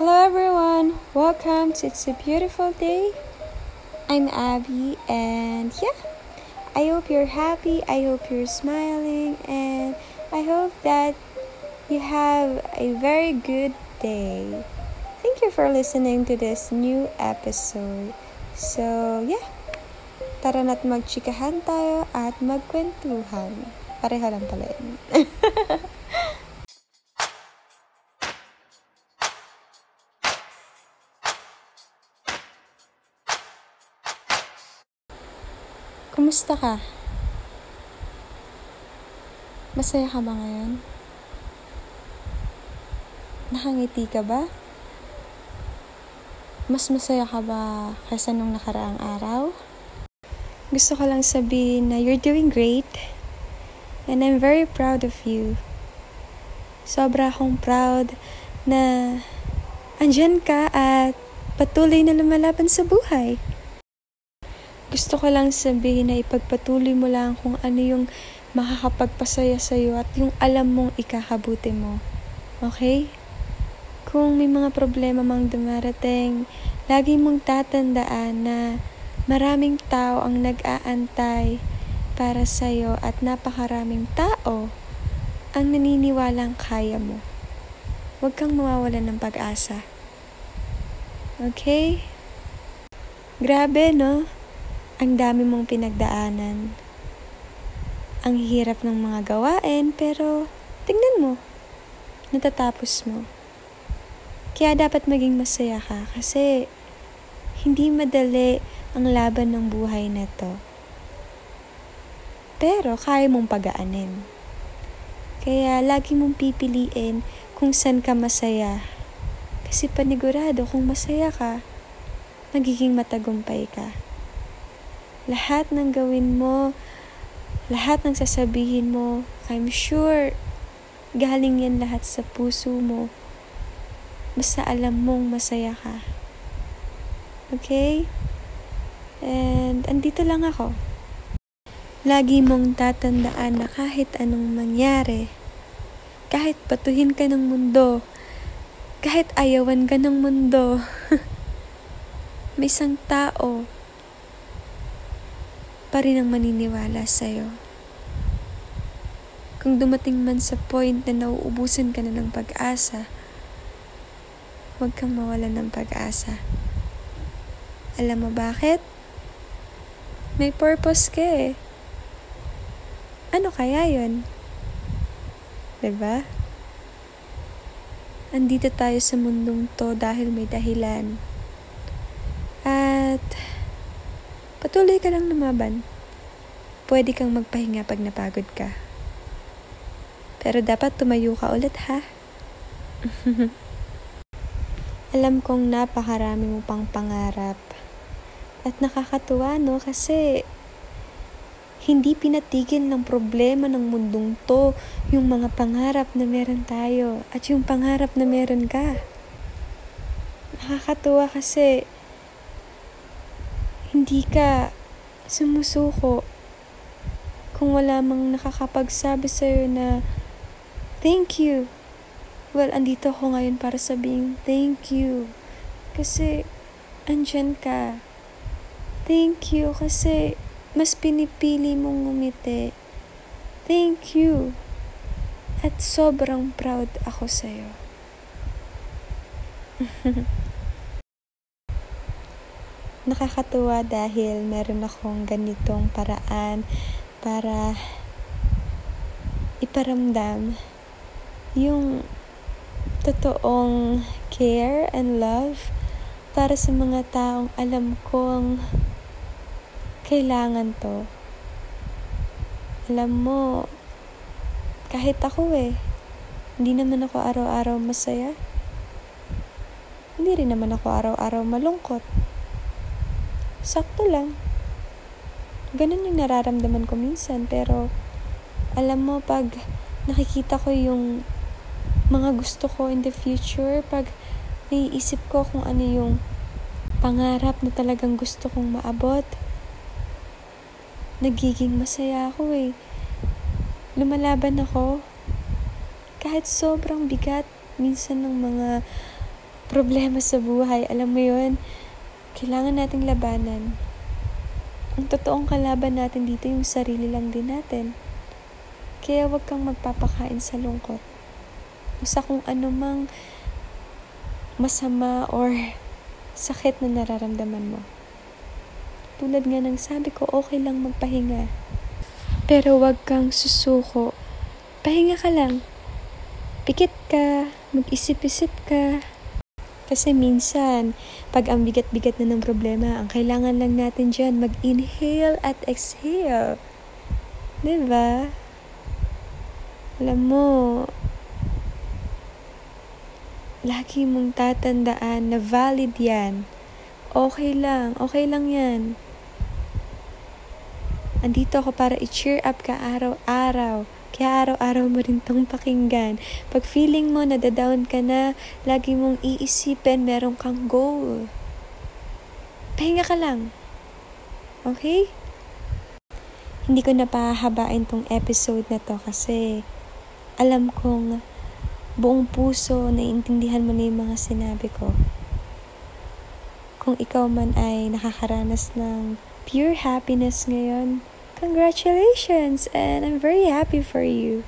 Hello everyone, welcome to It's a Beautiful Day. I'm Abby and yeah, I hope you're happy, I hope you're smiling and I hope that you have a very good day. Thank you for listening to this new episode. So yeah, tara na't magchikahan tayo at magkwentuhan. Pareho lang pala yun. Kumusta ka? Masaya ka ba ngayon? Nakangiti ka ba? Mas masaya ka ba kaysa nung nakaraang araw? Gusto ko lang sabihin na you're doing great and I'm very proud of you. Sobra akong proud na andyan ka at patuloy na lumalaban sa buhay. Gusto ko lang sabihin na ipagpatuloy mo lang kung ano yung makakapagpasaya sa'yo at yung alam mong ikakabuti mo. Okay? Kung may mga problema mang dumarating, lagi mong tatandaan na maraming tao ang nag-aantay para sa'yo at napakaraming tao ang naniniwalang kaya mo. Huwag kang mawawalan ng pag-asa. Okay? Grabe, no? Ang dami mong pinagdaanan. Ang hirap ng mga gawain, pero tingnan mo, natatapos mo. Kaya dapat maging masaya ka kasi hindi madali ang laban ng buhay na to. Pero kaya mong pagaanin. Kaya lagi mong pipiliin kung saan ka masaya. Kasi panigurado kung masaya ka, magiging matagumpay ka lahat ng gawin mo, lahat ng sasabihin mo, I'm sure galing yan lahat sa puso mo. Basta alam mong masaya ka. Okay? And andito lang ako. Lagi mong tatandaan na kahit anong mangyari, kahit patuhin ka ng mundo, kahit ayawan ka ng mundo, may isang tao pa rin ang maniniwala sa'yo. Kung dumating man sa point na nauubusan ka na ng pag-asa, huwag kang mawalan ng pag-asa. Alam mo bakit? May purpose ka eh. Ano kaya yon? Diba? Andito tayo sa mundong to dahil may dahilan. At Patuloy ka lang lumaban. Pwede kang magpahinga pag napagod ka. Pero dapat tumayo ka ulit ha. Alam kong napakarami mo pang pangarap. At nakakatuwa no kasi hindi pinatigil ng problema ng mundong to yung mga pangarap na meron tayo at yung pangarap na meron ka. Nakakatuwa kasi hindi ka sumusuko kung wala mang nakakapagsabi sa'yo na thank you. Well, andito ako ngayon para sabihin thank you. Kasi andyan ka. Thank you kasi mas pinipili mong ngumiti. Thank you. At sobrang proud ako sa'yo. nakakatuwa dahil meron akong ganitong paraan para iparamdam yung totoong care and love para sa mga taong alam kong kailangan to. Alam mo, kahit ako eh, hindi naman ako araw-araw masaya. Hindi rin naman ako araw-araw malungkot sakto lang. Ganun yung nararamdaman ko minsan, pero alam mo, pag nakikita ko yung mga gusto ko in the future, pag naiisip ko kung ano yung pangarap na talagang gusto kong maabot, nagiging masaya ako eh. Lumalaban ako. Kahit sobrang bigat minsan ng mga problema sa buhay. Alam mo yun, kailangan nating labanan. Ang totoong kalaban natin dito yung sarili lang din natin. Kaya wag kang magpapakain sa lungkot. O sa kung anumang masama or sakit na nararamdaman mo. Tulad nga ng sabi ko, okay lang magpahinga. Pero wag kang susuko. Pahinga ka lang. Pikit ka, mag-isip-isip ka. Kasi minsan, pag ang bigat-bigat na ng problema, ang kailangan lang natin dyan, mag-inhale at exhale. Diba? Alam mo, lagi mong tatandaan na valid yan. Okay lang, okay lang yan. Andito ako para i-cheer up ka araw-araw. Kaya araw-araw mo rin tong pakinggan. Pag feeling mo na down ka na, lagi mong iisipin meron kang goal. Pahinga ka lang. Okay? Hindi ko na pahabain tong episode na to kasi alam kong buong puso naiintindihan mo na yung mga sinabi ko. Kung ikaw man ay nakakaranas ng pure happiness ngayon, congratulations! And I'm very happy for you.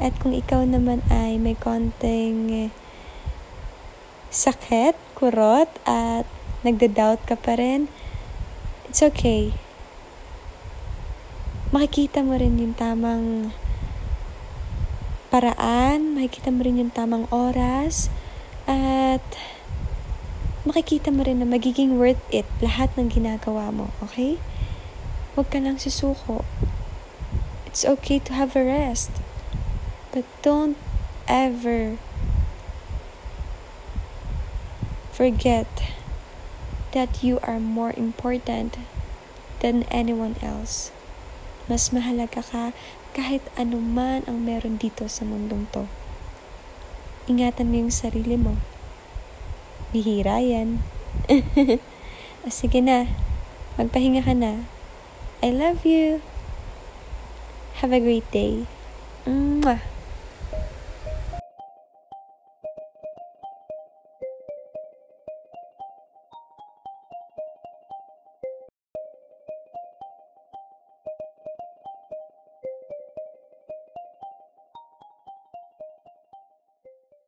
At kung ikaw naman ay may konting sakit, kurot, at nagda-doubt ka pa rin, it's okay. Makikita mo rin yung tamang paraan, makikita mo rin yung tamang oras, at makikita mo rin na magiging worth it lahat ng ginagawa mo, okay? Huwag ka lang susuko. It's okay to have a rest. But don't ever forget that you are more important than anyone else. Mas mahalaga ka kahit anuman ang meron dito sa mundong to. Ingatan mo yung sarili mo. Bihira yan. o sige na, magpahinga ka na. I love you. Have a great day. Mwah.